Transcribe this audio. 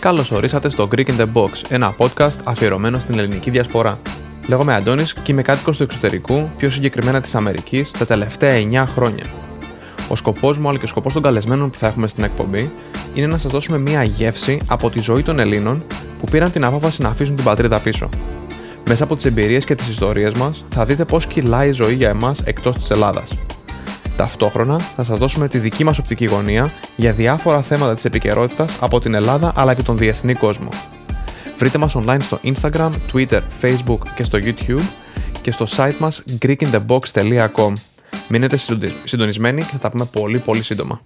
Καλώ ορίσατε στο Greek in the Box, ένα podcast αφιερωμένο στην ελληνική διασπορά. Λέγομαι Αντώνης και είμαι κάτοικος του εξωτερικού, πιο συγκεκριμένα της Αμερικής, τα τελευταία 9 χρόνια. Ο σκοπός μου, αλλά και ο σκοπός των καλεσμένων που θα έχουμε στην εκπομπή, είναι να σας δώσουμε μία γεύση από τη ζωή των Ελλήνων που πήραν την απόφαση να αφήσουν την πατρίδα πίσω. Μέσα από τις εμπειρίες και τις ιστορίες μας, θα δείτε πώς κυλάει η ζωή για εμάς εκτός της Ελλάδας. Ταυτόχρονα θα σας δώσουμε τη δική μας οπτική γωνία για διάφορα θέματα της επικαιρότητας από την Ελλάδα αλλά και τον διεθνή κόσμο. Βρείτε μας online στο Instagram, Twitter, Facebook και στο YouTube και στο site μας greekinthebox.com Μείνετε συντονισμένοι και θα τα πούμε πολύ πολύ σύντομα.